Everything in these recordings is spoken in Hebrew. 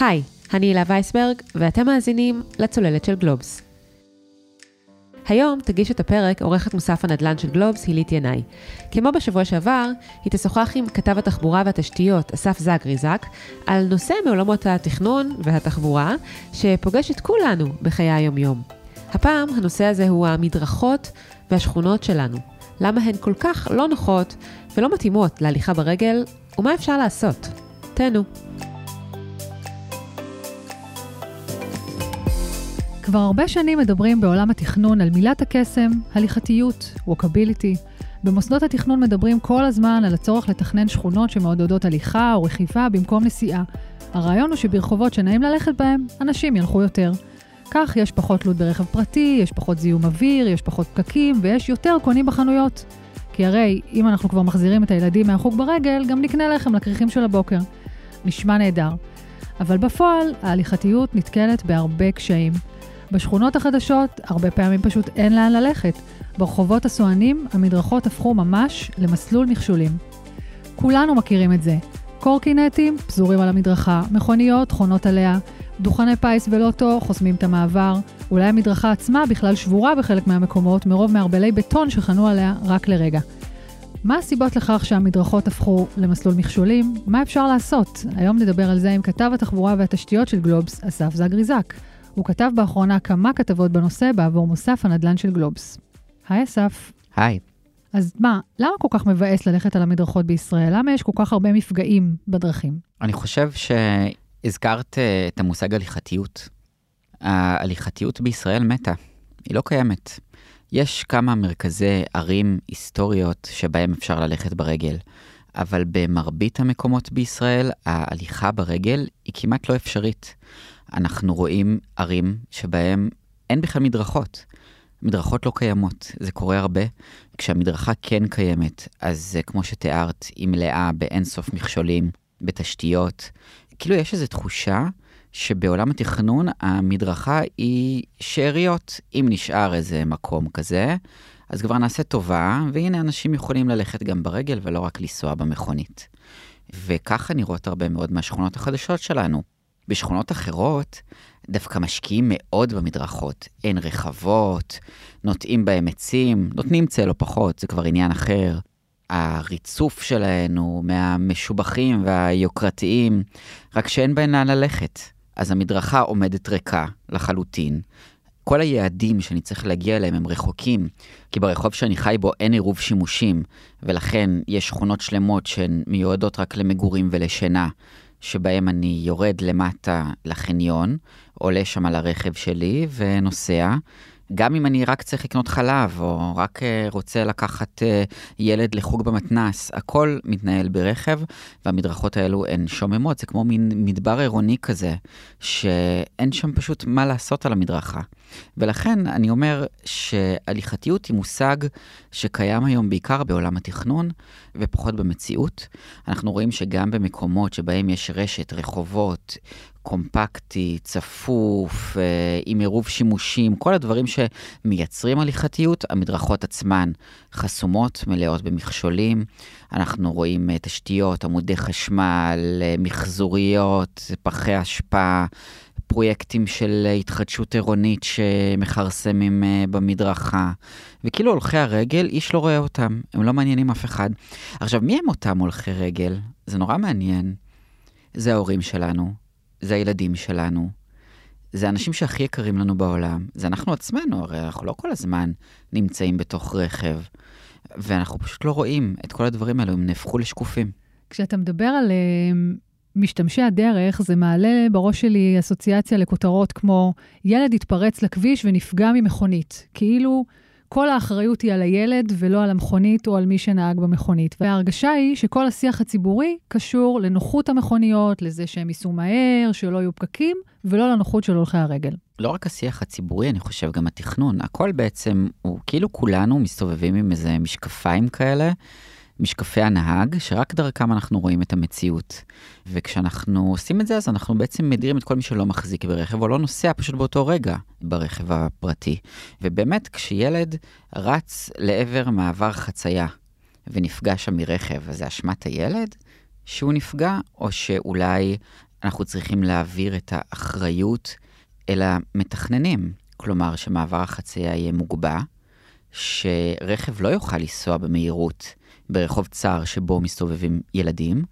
היי, אני הילה וייסברג, ואתם מאזינים לצוללת של גלובס. היום תגיש את הפרק עורכת מוסף הנדל"ן של גלובס, הילית ינאי. כמו בשבוע שעבר, היא תשוחח עם כתב התחבורה והתשתיות, אסף זגריזק, על נושא מעולמות התכנון והתחבורה, שפוגש את כולנו בחיי היומיום. הפעם הנושא הזה הוא המדרכות והשכונות שלנו. למה הן כל כך לא נוחות ולא מתאימות להליכה ברגל, ומה אפשר לעשות. תהנו. כבר הרבה שנים מדברים בעולם התכנון על מילת הקסם, הליכתיות, ווקביליטי. במוסדות התכנון מדברים כל הזמן על הצורך לתכנן שכונות שמעודדות הליכה או רכיבה במקום נסיעה. הרעיון הוא שברחובות שנעים ללכת בהם, אנשים ילכו יותר. כך יש פחות תלות ברכב פרטי, יש פחות זיהום אוויר, יש פחות פקקים ויש יותר קונים בחנויות. כי הרי, אם אנחנו כבר מחזירים את הילדים מהחוג ברגל, גם נקנה לחם לכריכים של הבוקר. נשמע נהדר. אבל בפועל, ההליכתיות נתקלת בהרבה קשיים. בשכונות החדשות, הרבה פעמים פשוט אין לאן ללכת. ברחובות הסואנים, המדרכות הפכו ממש למסלול מכשולים. כולנו מכירים את זה. קורקינטים פזורים על המדרכה, מכוניות חונות עליה, דוכני פיס ולוטו חוסמים את המעבר, אולי המדרכה עצמה בכלל שבורה בחלק מהמקומות מרוב מערבלי בטון שחנו עליה רק לרגע. מה הסיבות לכך שהמדרכות הפכו למסלול מכשולים? מה אפשר לעשות? היום נדבר על זה עם כתב התחבורה והתשתיות של גלובס, אסף זגריזק. הוא כתב באחרונה כמה כתבות בנושא בעבור מוסף הנדל"ן של גלובס. היי אסף. היי. אז מה, למה כל כך מבאס ללכת על המדרכות בישראל? למה יש כל כך הרבה מפגעים בדרכים? אני חושב שהזכרת אה, את המושג הליכתיות. ההליכתיות בישראל מתה, היא לא קיימת. יש כמה מרכזי ערים היסטוריות שבהם אפשר ללכת ברגל, אבל במרבית המקומות בישראל ההליכה ברגל היא כמעט לא אפשרית. אנחנו רואים ערים שבהם אין בכלל מדרכות. מדרכות לא קיימות, זה קורה הרבה. כשהמדרכה כן קיימת, אז כמו שתיארת, היא מלאה באינסוף מכשולים, בתשתיות. כאילו יש איזו תחושה שבעולם התכנון המדרכה היא שאריות. אם נשאר איזה מקום כזה, אז כבר נעשה טובה, והנה אנשים יכולים ללכת גם ברגל ולא רק לנסוע במכונית. וככה נראות הרבה מאוד מהשכונות החדשות שלנו. בשכונות אחרות דווקא משקיעים מאוד במדרכות. אין רחבות, נוטעים בהם עצים, נותנים צל או פחות, זה כבר עניין אחר. הריצוף שלהן הוא מהמשובחים והיוקרתיים, רק שאין בהן לאן ללכת. אז המדרכה עומדת ריקה לחלוטין. כל היעדים שאני צריך להגיע אליהם הם רחוקים, כי ברחוב שאני חי בו אין עירוב שימושים, ולכן יש שכונות שלמות שהן מיועדות רק למגורים ולשינה. שבהם אני יורד למטה לחניון, עולה שם על הרכב שלי ונוסע. גם אם אני רק צריך לקנות חלב, או רק uh, רוצה לקחת uh, ילד לחוג במתנס, הכל מתנהל ברכב, והמדרכות האלו הן שוממות, זה כמו מין מדבר עירוני כזה, שאין שם פשוט מה לעשות על המדרכה. ולכן אני אומר שהליכתיות היא מושג שקיים היום בעיקר בעולם התכנון ופחות במציאות. אנחנו רואים שגם במקומות שבהם יש רשת, רחובות, קומפקטי, צפוף, אה, עם עירוב שימושים, כל הדברים שמייצרים הליכתיות, המדרכות עצמן חסומות, מלאות במכשולים. אנחנו רואים אה, תשתיות, עמודי חשמל, אה, מחזוריות, פחי אשפה. פרויקטים של התחדשות עירונית שמכרסמים במדרכה. וכאילו הולכי הרגל, איש לא רואה אותם, הם לא מעניינים אף אחד. עכשיו, מי הם אותם הולכי רגל? זה נורא מעניין. זה ההורים שלנו, זה הילדים שלנו, זה האנשים שהכי יקרים לנו בעולם, זה אנחנו עצמנו, הרי אנחנו לא כל הזמן נמצאים בתוך רכב, ואנחנו פשוט לא רואים את כל הדברים האלו, הם נהפכו לשקופים. כשאתה מדבר על uh, משתמשי הדרך, זה מעלה בראש שלי אסוציאציה לכותרות כמו ילד התפרץ לכביש ונפגע ממכונית. כאילו... כל האחריות היא על הילד ולא על המכונית או על מי שנהג במכונית. וההרגשה היא שכל השיח הציבורי קשור לנוחות המכוניות, לזה שהם ייסעו מהר, שלא יהיו פקקים, ולא לנוחות של הולכי הרגל. לא רק השיח הציבורי, אני חושב גם התכנון. הכל בעצם הוא כאילו כולנו מסתובבים עם איזה משקפיים כאלה. משקפי הנהג, שרק דרכם אנחנו רואים את המציאות. וכשאנחנו עושים את זה, אז אנחנו בעצם מדירים את כל מי שלא מחזיק ברכב, או לא נוסע פשוט באותו רגע ברכב הפרטי. ובאמת, כשילד רץ לעבר מעבר חצייה ונפגע שם מרכב, אז זה אשמת הילד שהוא נפגע, או שאולי אנחנו צריכים להעביר את האחריות אל המתכננים. כלומר, שמעבר החצייה יהיה מוגבע, שרכב לא יוכל לנסוע במהירות ברחוב צר שבו מסתובבים ילדים,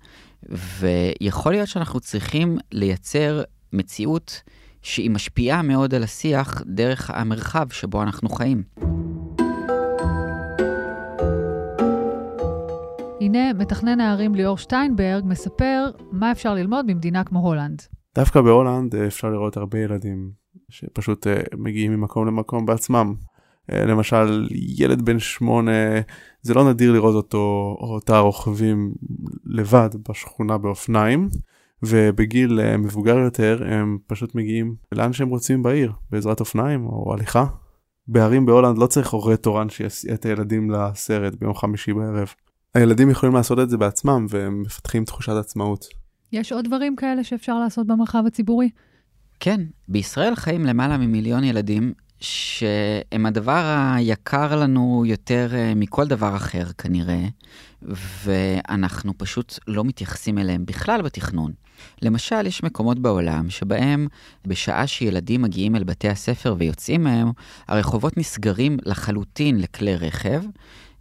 ויכול להיות שאנחנו צריכים לייצר מציאות שהיא משפיעה מאוד על השיח דרך המרחב שבו אנחנו חיים. הנה, מתכנן הערים ליאור שטיינברג מספר מה אפשר ללמוד ממדינה כמו הולנד. דווקא בהולנד אה, אפשר לראות הרבה ילדים שפשוט אה, מגיעים ממקום למקום בעצמם. אה, למשל, ילד בן שמונה, זה לא נדיר לראות אותו או אותה רוכבים לבד בשכונה באופניים, ובגיל מבוגר יותר הם פשוט מגיעים לאן שהם רוצים בעיר, בעזרת אופניים או הליכה. בערים בהולנד לא צריך הורה תורן שיסיע את הילדים לסרט ביום חמישי בערב. הילדים יכולים לעשות את זה בעצמם והם מפתחים תחושת עצמאות. יש עוד דברים כאלה שאפשר לעשות במרחב הציבורי? כן, בישראל חיים למעלה ממיליון ילדים שהם הדבר היקר לנו יותר אה, מכל דבר אחר כנראה, ואנחנו פשוט לא מתייחסים אליהם בכלל בתכנון. למשל, יש מקומות בעולם שבהם בשעה שילדים מגיעים אל בתי הספר ויוצאים מהם, הרחובות נסגרים לחלוטין לכלי רכב,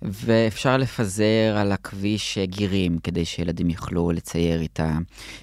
ואפשר לפזר על הכביש גירים כדי שילדים יוכלו לצייר איתם.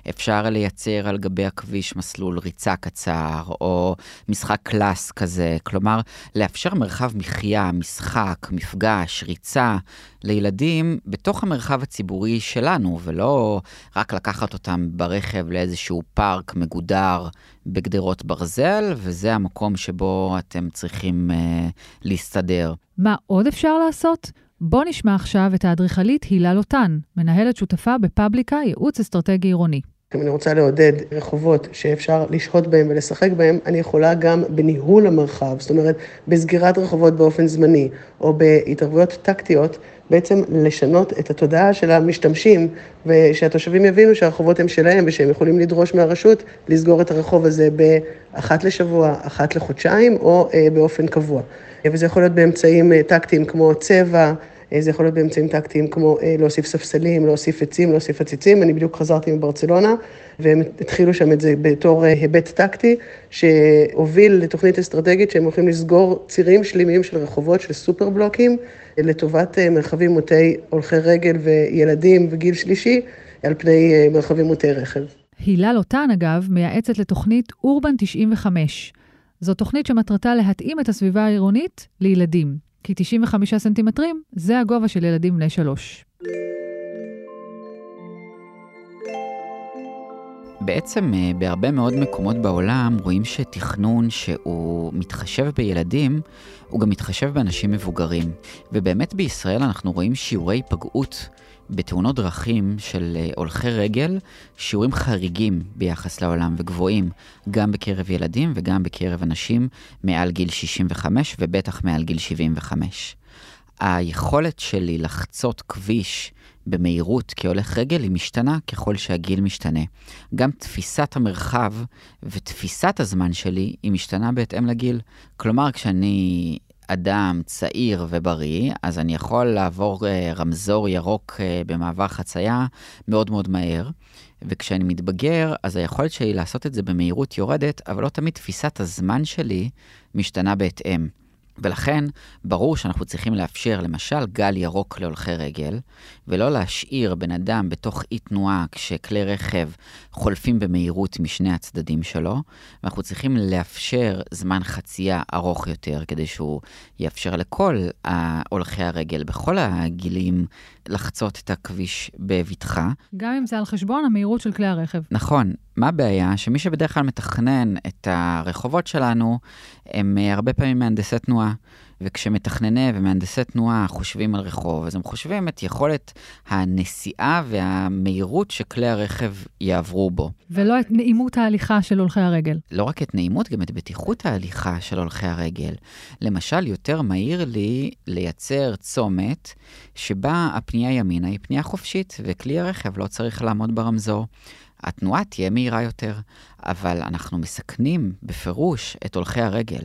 אפשר לייצר על גבי הכביש מסלול ריצה קצר, או משחק קלאס כזה. כלומר, לאפשר מרחב מחיה, משחק, מפגש, ריצה, לילדים בתוך המרחב הציבורי שלנו, ולא רק לקחת אותם ברכב לאיזשהו פארק מגודר בגדרות ברזל, וזה המקום שבו אתם צריכים uh, להסתדר. מה עוד אפשר לעשות? בואו נשמע עכשיו את האדריכלית הילה לוטן, מנהלת שותפה בפאבליקה ייעוץ אסטרטגי עירוני. אם אני רוצה לעודד רחובות שאפשר לשהות בהם ולשחק בהם, אני יכולה גם בניהול המרחב, זאת אומרת, בסגירת רחובות באופן זמני, או בהתערבויות טקטיות, בעצם לשנות את התודעה של המשתמשים, ושהתושבים יבינו שהרחובות הם שלהם, ושהם יכולים לדרוש מהרשות לסגור את הרחוב הזה באחת לשבוע, אחת לחודשיים, או אה, באופן קבוע. וזה יכול להיות באמצעים אה, טקטיים כמו צבע, זה יכול להיות באמצעים טקטיים כמו אה, להוסיף ספסלים, להוסיף עצים, להוסיף עציצים. אני בדיוק חזרתי מברצלונה, והם התחילו שם את זה בתור היבט טקטי, שהוביל לתוכנית אסטרטגית שהם הולכים לסגור צירים שלמים של רחובות, של סופר בלוקים, לטובת מרחבים מוטי הולכי רגל וילדים וגיל שלישי, על פני מרחבים מוטי רכב. הילה לוטן, אגב, מייעצת לתוכנית אורבן 95. זו תוכנית שמטרתה להתאים את הסביבה העירונית לילדים, כי 95 סנטימטרים זה הגובה של ילדים בני שלוש. בעצם אה, בהרבה מאוד מקומות בעולם רואים שתכנון שהוא מתחשב בילדים, הוא גם מתחשב באנשים מבוגרים. ובאמת בישראל אנחנו רואים שיעורי היפגעות בתאונות דרכים של אה, הולכי רגל שיעורים חריגים ביחס לעולם וגבוהים גם בקרב ילדים וגם בקרב אנשים מעל גיל 65 ובטח מעל גיל 75. היכולת שלי לחצות כביש במהירות כהולך רגל היא משתנה ככל שהגיל משתנה. גם תפיסת המרחב ותפיסת הזמן שלי היא משתנה בהתאם לגיל. כלומר, כשאני אדם צעיר ובריא, אז אני יכול לעבור uh, רמזור ירוק uh, במעבר חצייה מאוד מאוד מהר. וכשאני מתבגר, אז היכולת שלי לעשות את זה במהירות יורדת, אבל לא תמיד תפיסת הזמן שלי משתנה בהתאם. ולכן, ברור שאנחנו צריכים לאפשר למשל גל ירוק להולכי רגל, ולא להשאיר בן אדם בתוך אי תנועה כשכלי רכב חולפים במהירות משני הצדדים שלו, ואנחנו צריכים לאפשר זמן חצייה ארוך יותר, כדי שהוא יאפשר לכל הולכי הרגל בכל הגילים לחצות את הכביש בבטחה. גם אם זה על חשבון המהירות של כלי הרכב. נכון. מה הבעיה? שמי שבדרך כלל מתכנן את הרחובות שלנו, הם אה, הרבה פעמים מהנדסי תנועה. וכשמתכנני ומהנדסי תנועה חושבים על רחוב, אז הם חושבים את יכולת הנסיעה והמהירות שכלי הרכב יעברו בו. ולא את נעימות ההליכה של הולכי הרגל. לא רק את נעימות, גם את בטיחות ההליכה של הולכי הרגל. למשל, יותר מהיר לי לייצר צומת שבה הפנייה ימינה היא פנייה חופשית, וכלי הרכב לא צריך לעמוד ברמזור. התנועה תהיה מהירה יותר, אבל אנחנו מסכנים בפירוש את הולכי הרגל.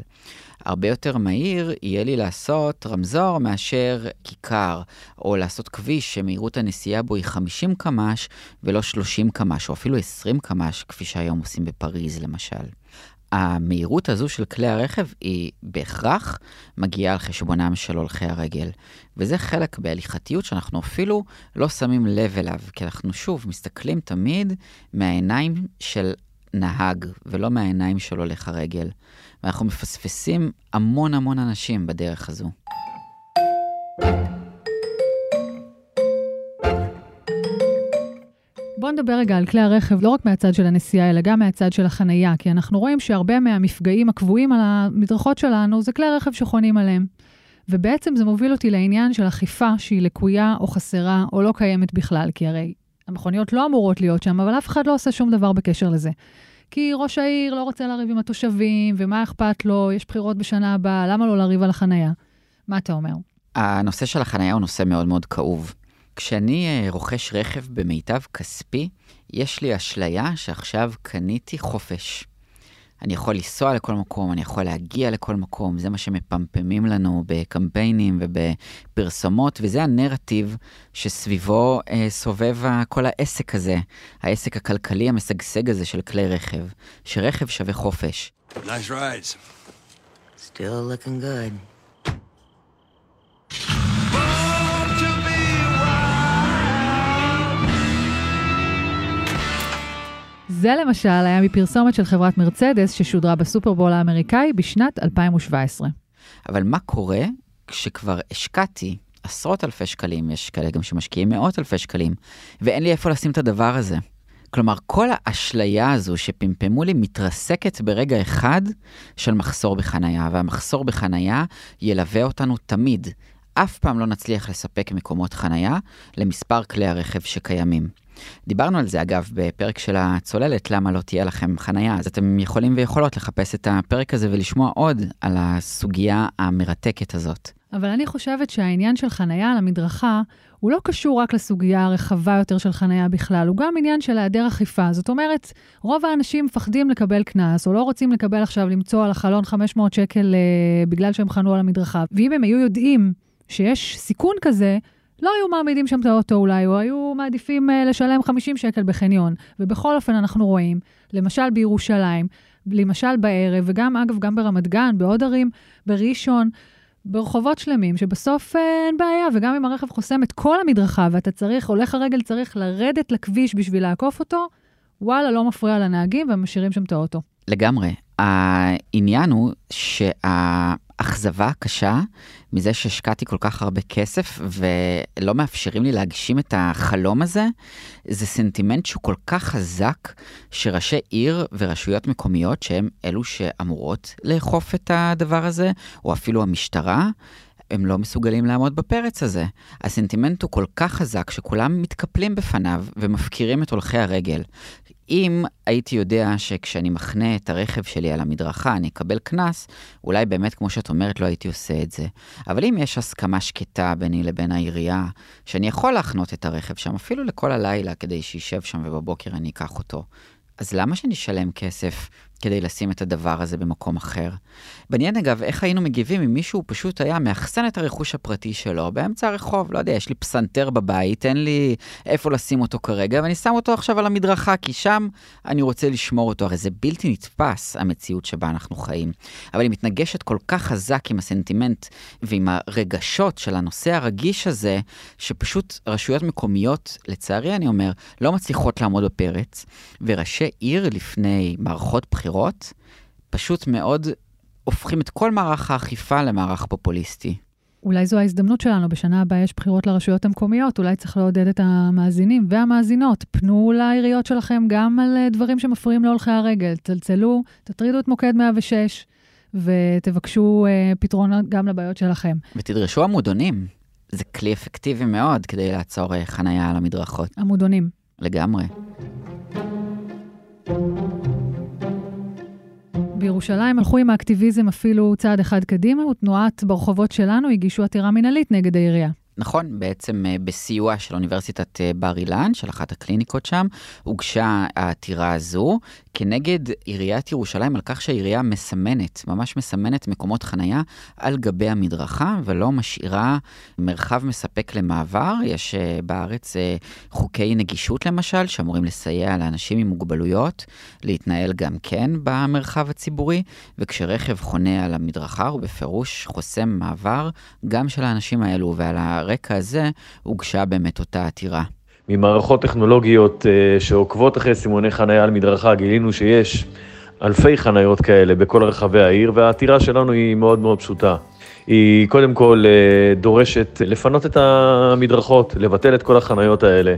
הרבה יותר מהיר יהיה לי לעשות רמזור מאשר כיכר, או לעשות כביש שמהירות הנסיעה בו היא 50 קמ"ש ולא 30 קמ"ש, או אפילו 20 קמ"ש, כפי שהיום עושים בפריז למשל. המהירות הזו של כלי הרכב היא בהכרח מגיעה על חשבונם של הולכי הרגל. וזה חלק בהליכתיות שאנחנו אפילו לא שמים לב אליו, כי אנחנו שוב מסתכלים תמיד מהעיניים של נהג, ולא מהעיניים של הולך הרגל. ואנחנו מפספסים המון המון אנשים בדרך הזו. בואו נדבר רגע על כלי הרכב, לא רק מהצד של הנסיעה, אלא גם מהצד של החנייה, כי אנחנו רואים שהרבה מהמפגעים הקבועים על המדרכות שלנו זה כלי רכב שחונים עליהם. ובעצם זה מוביל אותי לעניין של אכיפה שהיא לקויה או חסרה או לא קיימת בכלל, כי הרי המכוניות לא אמורות להיות שם, אבל אף אחד לא עושה שום דבר בקשר לזה. כי ראש העיר לא רוצה לריב עם התושבים, ומה אכפת לו, יש בחירות בשנה הבאה, למה לא לריב על החנייה? מה אתה אומר? הנושא של החנייה הוא נושא מאוד מאוד כאוב. כשאני אה, רוכש רכב במיטב כספי, יש לי אשליה שעכשיו קניתי חופש. אני יכול לנסוע לכל מקום, אני יכול להגיע לכל מקום, זה מה שמפמפמים לנו בקמפיינים ובפרסומות, וזה הנרטיב שסביבו אה, סובב כל העסק הזה, העסק הכלכלי המשגשג הזה של כלי רכב, שרכב שווה חופש. Nice rides. Still looking good. זה למשל היה מפרסומת של חברת מרצדס ששודרה בסופרבול האמריקאי בשנת 2017. אבל מה קורה כשכבר השקעתי עשרות אלפי שקלים, יש כאלה גם שמשקיעים מאות אלפי שקלים, ואין לי איפה לשים את הדבר הזה? כלומר, כל האשליה הזו שפמפמו לי מתרסקת ברגע אחד של מחסור בחנייה, והמחסור בחנייה ילווה אותנו תמיד. אף פעם לא נצליח לספק מקומות חנייה למספר כלי הרכב שקיימים. דיברנו על זה אגב בפרק של הצוללת, למה לא תהיה לכם חנייה, אז אתם יכולים ויכולות לחפש את הפרק הזה ולשמוע עוד על הסוגיה המרתקת הזאת. אבל אני חושבת שהעניין של חנייה על המדרכה הוא לא קשור רק לסוגיה הרחבה יותר של חנייה בכלל, הוא גם עניין של היעדר אכיפה. זאת אומרת, רוב האנשים מפחדים לקבל קנס, או לא רוצים לקבל עכשיו למצוא על החלון 500 שקל אה, בגלל שהם חנו על המדרכה. ואם הם היו יודעים שיש סיכון כזה, לא היו מעמידים שם את האוטו אולי, או היו מעדיפים uh, לשלם 50 שקל בחניון. ובכל אופן אנחנו רואים, למשל בירושלים, למשל בערב, וגם, אגב, גם ברמת גן, בעוד ערים, בראשון, ברחובות שלמים, שבסוף uh, אין בעיה, וגם אם הרכב חוסם את כל המדרכה, ואתה צריך, הולך הרגל צריך לרדת לכביש בשביל לעקוף אותו, וואלה, לא מפריע לנהגים, והם משאירים שם את האוטו. לגמרי. העניין הוא שהאכזבה הקשה מזה שהשקעתי כל כך הרבה כסף ולא מאפשרים לי להגשים את החלום הזה, זה סנטימנט שהוא כל כך חזק, שראשי עיר ורשויות מקומיות, שהם אלו שאמורות לאכוף את הדבר הזה, או אפילו המשטרה, הם לא מסוגלים לעמוד בפרץ הזה. הסנטימנט הוא כל כך חזק שכולם מתקפלים בפניו ומפקירים את הולכי הרגל. אם הייתי יודע שכשאני מחנה את הרכב שלי על המדרכה אני אקבל קנס, אולי באמת, כמו שאת אומרת, לא הייתי עושה את זה. אבל אם יש הסכמה שקטה ביני לבין העירייה, שאני יכול להחנות את הרכב שם אפילו לכל הלילה כדי שישב שם ובבוקר אני אקח אותו, אז למה שאני אשלם כסף כדי לשים את הדבר הזה במקום אחר? מעניין אגב, איך היינו מגיבים אם מישהו פשוט היה מאחסן את הרכוש הפרטי שלו באמצע הרחוב, לא יודע, יש לי פסנתר בבית, אין לי איפה לשים אותו כרגע, ואני שם אותו עכשיו על המדרכה, כי שם אני רוצה לשמור אותו. הרי זה בלתי נתפס, המציאות שבה אנחנו חיים. אבל היא מתנגשת כל כך חזק עם הסנטימנט ועם הרגשות של הנושא הרגיש הזה, שפשוט רשויות מקומיות, לצערי אני אומר, לא מצליחות לעמוד בפרץ, וראשי עיר לפני מערכות בחירות, פשוט מאוד הופכים את כל מערך האכיפה למערך פופוליסטי. אולי זו ההזדמנות שלנו, בשנה הבאה יש בחירות לרשויות המקומיות, אולי צריך לעודד את המאזינים והמאזינות. פנו לעיריות שלכם גם על אה, דברים שמפריעים להולכי הרגל. צלצלו, תטרידו את מוקד 106 ותבקשו אה, פתרון גם לבעיות שלכם. ותדרשו עמודונים. זה כלי אפקטיבי מאוד כדי לעצור אה, חנייה על המדרכות. עמודונים. לגמרי. בירושלים הלכו עם האקטיביזם אפילו צעד אחד קדימה, ותנועת ברחובות שלנו הגישו עתירה מינהלית נגד העירייה. נכון, בעצם אה, בסיוע של אוניברסיטת אה, בר אילן, של אחת הקליניקות שם, הוגשה העתירה הזו כנגד עיריית ירושלים על כך שהעירייה מסמנת, ממש מסמנת מקומות חנייה על גבי המדרכה ולא משאירה מרחב מספק למעבר. יש אה, בארץ חוקי נגישות למשל, שאמורים לסייע לאנשים עם מוגבלויות להתנהל גם כן במרחב הציבורי, וכשרכב חונה על המדרכה הוא בפירוש חוסם מעבר גם של האנשים האלו ועל הרקע הזה הוגשה באמת אותה עתירה. ממערכות טכנולוגיות uh, שעוקבות אחרי סימוני חניה על מדרכה, גילינו שיש אלפי חניות כאלה בכל רחבי העיר, והעתירה שלנו היא מאוד מאוד פשוטה. היא קודם כל uh, דורשת לפנות את המדרכות, לבטל את כל החניות האלה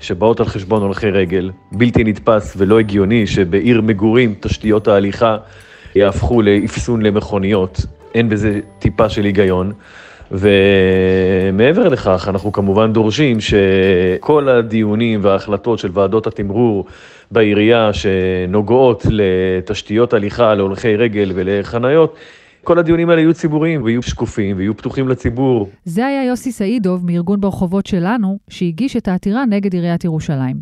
שבאות על חשבון הולכי רגל. בלתי נתפס ולא הגיוני שבעיר מגורים תשתיות ההליכה יהפכו לאפסון למכוניות. אין בזה טיפה של היגיון. ומעבר לכך, אנחנו כמובן דורשים שכל הדיונים וההחלטות של ועדות התמרור בעירייה שנוגעות לתשתיות הליכה להולכי רגל ולחניות, כל הדיונים האלה יהיו ציבוריים ויהיו שקופים ויהיו פתוחים לציבור. זה היה יוסי סעידוב מארגון ברחובות שלנו, שהגיש את העתירה נגד עיריית ירושלים.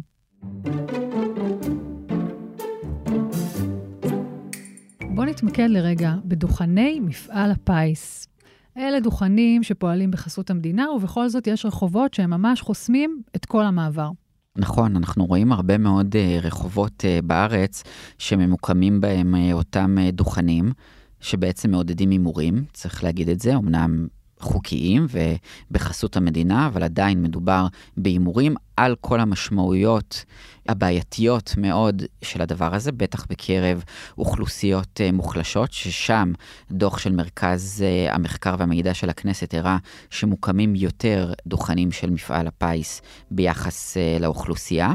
בואו נתמקד לרגע בדוכני מפעל הפיס. אלה דוכנים שפועלים בחסות המדינה, ובכל זאת יש רחובות שהם ממש חוסמים את כל המעבר. נכון, אנחנו רואים הרבה מאוד uh, רחובות uh, בארץ שממוקמים בהם uh, אותם דוכנים, שבעצם מעודדים הימורים, צריך להגיד את זה, אמנם חוקיים ובחסות המדינה, אבל עדיין מדובר בהימורים על כל המשמעויות הבעייתיות מאוד של הדבר הזה, בטח בקרב אוכלוסיות uh, מוחלשות, ששם דוח של מרכז uh, המחקר והמידע של הכנסת הראה שמוקמים יותר דוכנים של מפעל הפיס ביחס uh, לאוכלוסייה,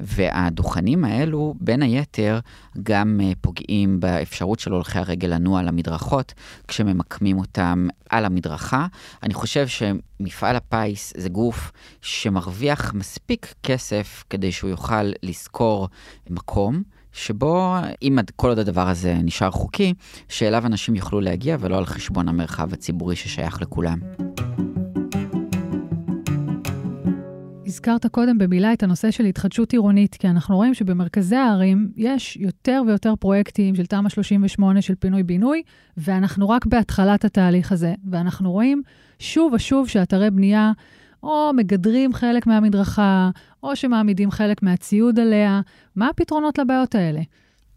והדוכנים האלו, בין היתר, גם פוגעים באפשרות של הולכי הרגל לנוע על המדרכות, כשממקמים אותם על המדרכה. אני חושב שמפעל הפיס זה גוף שמרוויח מספיק כסף כדי שהוא יוכל לשכור מקום. שבו, אם כל עוד הדבר הזה נשאר חוקי, שאליו אנשים יוכלו להגיע ולא על חשבון המרחב הציבורי ששייך לכולם. הזכרת קודם במילה את הנושא של התחדשות עירונית, כי אנחנו רואים שבמרכזי הערים יש יותר ויותר פרויקטים של תמ"א 38 של פינוי-בינוי, ואנחנו רק בהתחלת התהליך הזה. ואנחנו רואים שוב ושוב שאתרי בנייה או מגדרים חלק מהמדרכה, או שמעמידים חלק מהציוד עליה. מה הפתרונות לבעיות האלה?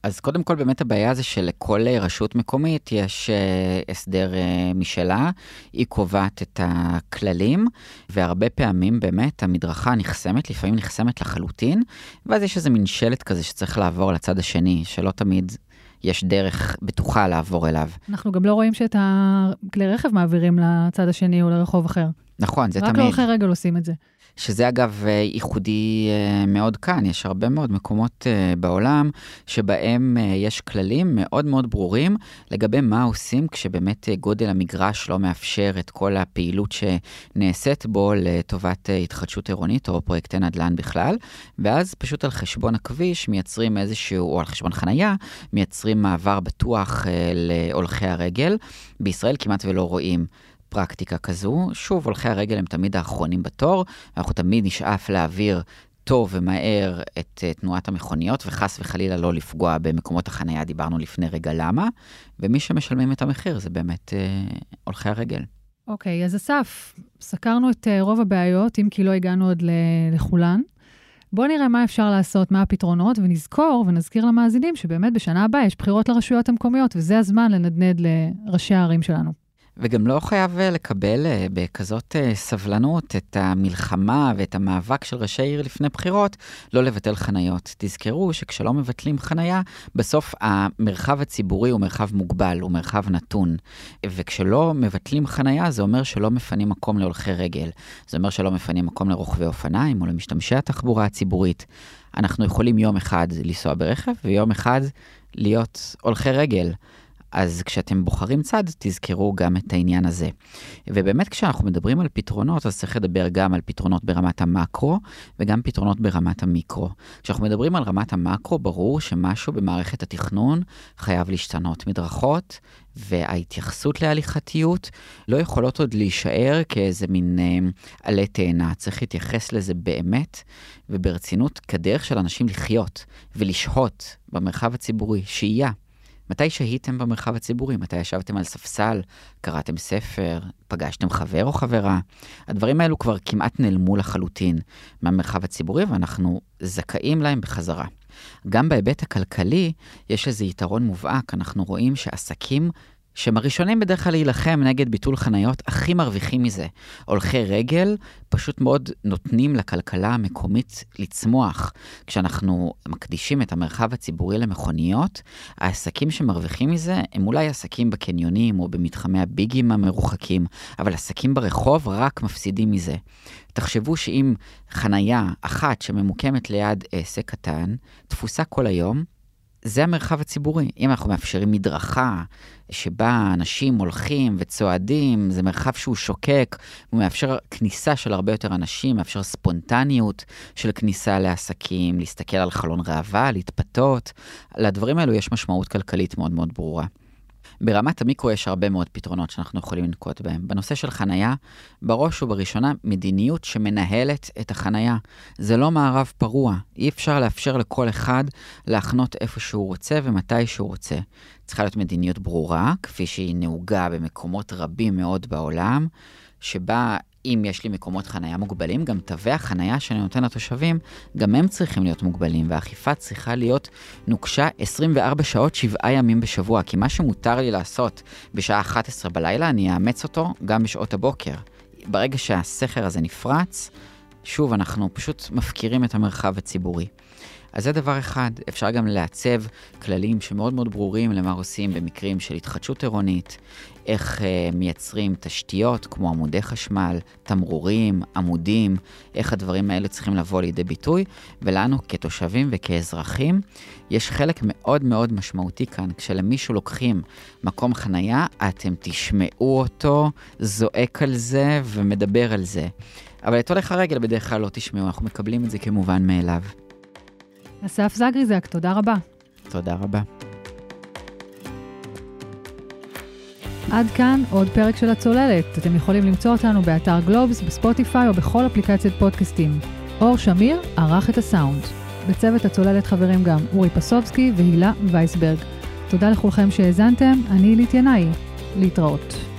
אז קודם כל, באמת הבעיה זה שלכל רשות מקומית יש uh, הסדר uh, משלה, היא קובעת את הכללים, והרבה פעמים באמת המדרכה נחסמת, לפעמים נחסמת לחלוטין, ואז יש איזה מין שלט כזה שצריך לעבור לצד השני, שלא תמיד יש דרך בטוחה לעבור אליו. אנחנו גם לא רואים שאת הכלי רכב מעבירים לצד השני או לרחוב אחר. נכון, זה רק תמיד. רק להולכי רגל עושים את זה. שזה אגב אה, ייחודי אה, מאוד כאן, יש הרבה מאוד מקומות אה, בעולם שבהם יש כללים מאוד מאוד ברורים לגבי מה עושים כשבאמת גודל המגרש לא מאפשר את כל הפעילות שנעשית בו לטובת התחדשות עירונית או פרויקטי נדל"ן בכלל, ואז פשוט על חשבון הכביש מייצרים איזשהו, או על חשבון חנייה, מייצרים מעבר בטוח להולכי הרגל. בישראל כמעט ולא רואים. פרקטיקה כזו. שוב, הולכי הרגל הם תמיד האחרונים בתור, אנחנו תמיד נשאף להעביר טוב ומהר את uh, תנועת המכוניות, וחס וחלילה לא לפגוע במקומות החנייה, דיברנו לפני רגע למה, ומי שמשלמים את המחיר זה באמת uh, הולכי הרגל. אוקיי, okay, אז אסף, סקרנו את uh, רוב הבעיות, אם כי לא הגענו עוד לכולן. בואו נראה מה אפשר לעשות, מה הפתרונות, ונזכור ונזכיר למאזינים שבאמת בשנה הבאה יש בחירות לרשויות המקומיות, וזה הזמן לנדנד לראשי הערים שלנו. וגם לא חייב אה, לקבל אה, בכזאת אה, סבלנות את המלחמה ואת המאבק של ראשי עיר לפני בחירות, לא לבטל חניות. תזכרו שכשלא מבטלים חניה, בסוף המרחב הציבורי הוא מרחב מוגבל, הוא מרחב נתון. וכשלא מבטלים חניה, זה אומר שלא מפנים מקום להולכי רגל. זה אומר שלא מפנים מקום לרוכבי אופניים או למשתמשי התחבורה הציבורית. אנחנו יכולים יום אחד לנסוע ברכב ויום אחד להיות הולכי רגל. אז כשאתם בוחרים צד, תזכרו גם את העניין הזה. ובאמת כשאנחנו מדברים על פתרונות, אז צריך לדבר גם על פתרונות ברמת המקרו וגם פתרונות ברמת המיקרו. כשאנחנו מדברים על רמת המקרו, ברור שמשהו במערכת התכנון חייב להשתנות. מדרכות וההתייחסות להליכתיות לא יכולות עוד להישאר כאיזה מין אה, עלה תאנה. צריך להתייחס לזה באמת וברצינות כדרך של אנשים לחיות ולשהות במרחב הציבורי, שהייה. מתי שהיתם במרחב הציבורי? מתי ישבתם על ספסל, קראתם ספר, פגשתם חבר או חברה? הדברים האלו כבר כמעט נעלמו לחלוטין מהמרחב הציבורי ואנחנו זכאים להם בחזרה. גם בהיבט הכלכלי יש איזה יתרון מובהק, אנחנו רואים שעסקים שהם הראשונים בדרך כלל להילחם נגד ביטול חניות, הכי מרוויחים מזה. הולכי רגל פשוט מאוד נותנים לכלכלה המקומית לצמוח. כשאנחנו מקדישים את המרחב הציבורי למכוניות, העסקים שמרוויחים מזה הם אולי עסקים בקניונים או במתחמי הביגים המרוחקים, אבל עסקים ברחוב רק מפסידים מזה. תחשבו שאם חניה אחת שממוקמת ליד עסק קטן, תפוסה כל היום, זה המרחב הציבורי. אם אנחנו מאפשרים מדרכה שבה אנשים הולכים וצועדים, זה מרחב שהוא שוקק, הוא מאפשר כניסה של הרבה יותר אנשים, מאפשר ספונטניות של כניסה לעסקים, להסתכל על חלון ראווה, להתפתות. לדברים האלו יש משמעות כלכלית מאוד מאוד ברורה. ברמת המיקרו יש הרבה מאוד פתרונות שאנחנו יכולים לנקוט בהם. בנושא של חנייה, בראש ובראשונה מדיניות שמנהלת את החנייה. זה לא מערב פרוע, אי אפשר לאפשר לכל אחד להחנות איפה שהוא רוצה ומתי שהוא רוצה. צריכה להיות מדיניות ברורה, כפי שהיא נהוגה במקומות רבים מאוד בעולם, שבה אם יש לי מקומות חנייה מוגבלים, גם תווי החנייה שאני נותן לתושבים, גם הם צריכים להיות מוגבלים, והאכיפה צריכה להיות נוקשה 24 שעות, 7 ימים בשבוע, כי מה שמותר לי לעשות בשעה 11 בלילה, אני אאמץ אותו גם בשעות הבוקר. ברגע שהסכר הזה נפרץ, שוב, אנחנו פשוט מפקירים את המרחב הציבורי. אז זה דבר אחד, אפשר גם לעצב כללים שמאוד מאוד ברורים למה עושים במקרים של התחדשות עירונית, איך uh, מייצרים תשתיות כמו עמודי חשמל, תמרורים, עמודים, איך הדברים האלה צריכים לבוא לידי ביטוי, ולנו כתושבים וכאזרחים יש חלק מאוד מאוד משמעותי כאן. כשלמישהו לוקחים מקום חנייה, אתם תשמעו אותו זועק על זה ומדבר על זה. אבל את הולך הרגל בדרך כלל לא תשמעו, אנחנו מקבלים את זה כמובן מאליו. אסף זגריזק, תודה רבה. תודה רבה. עד כאן עוד פרק של הצוללת. אתם יכולים למצוא אותנו באתר גלובס, בספוטיפיי או בכל אפליקציית פודקאסטים. אור שמיר ערך את הסאונד. בצוות הצוללת חברים גם אורי פסובסקי והילה וייסברג. תודה לכולכם שהאזנתם, אני ליט ינאי. להתראות.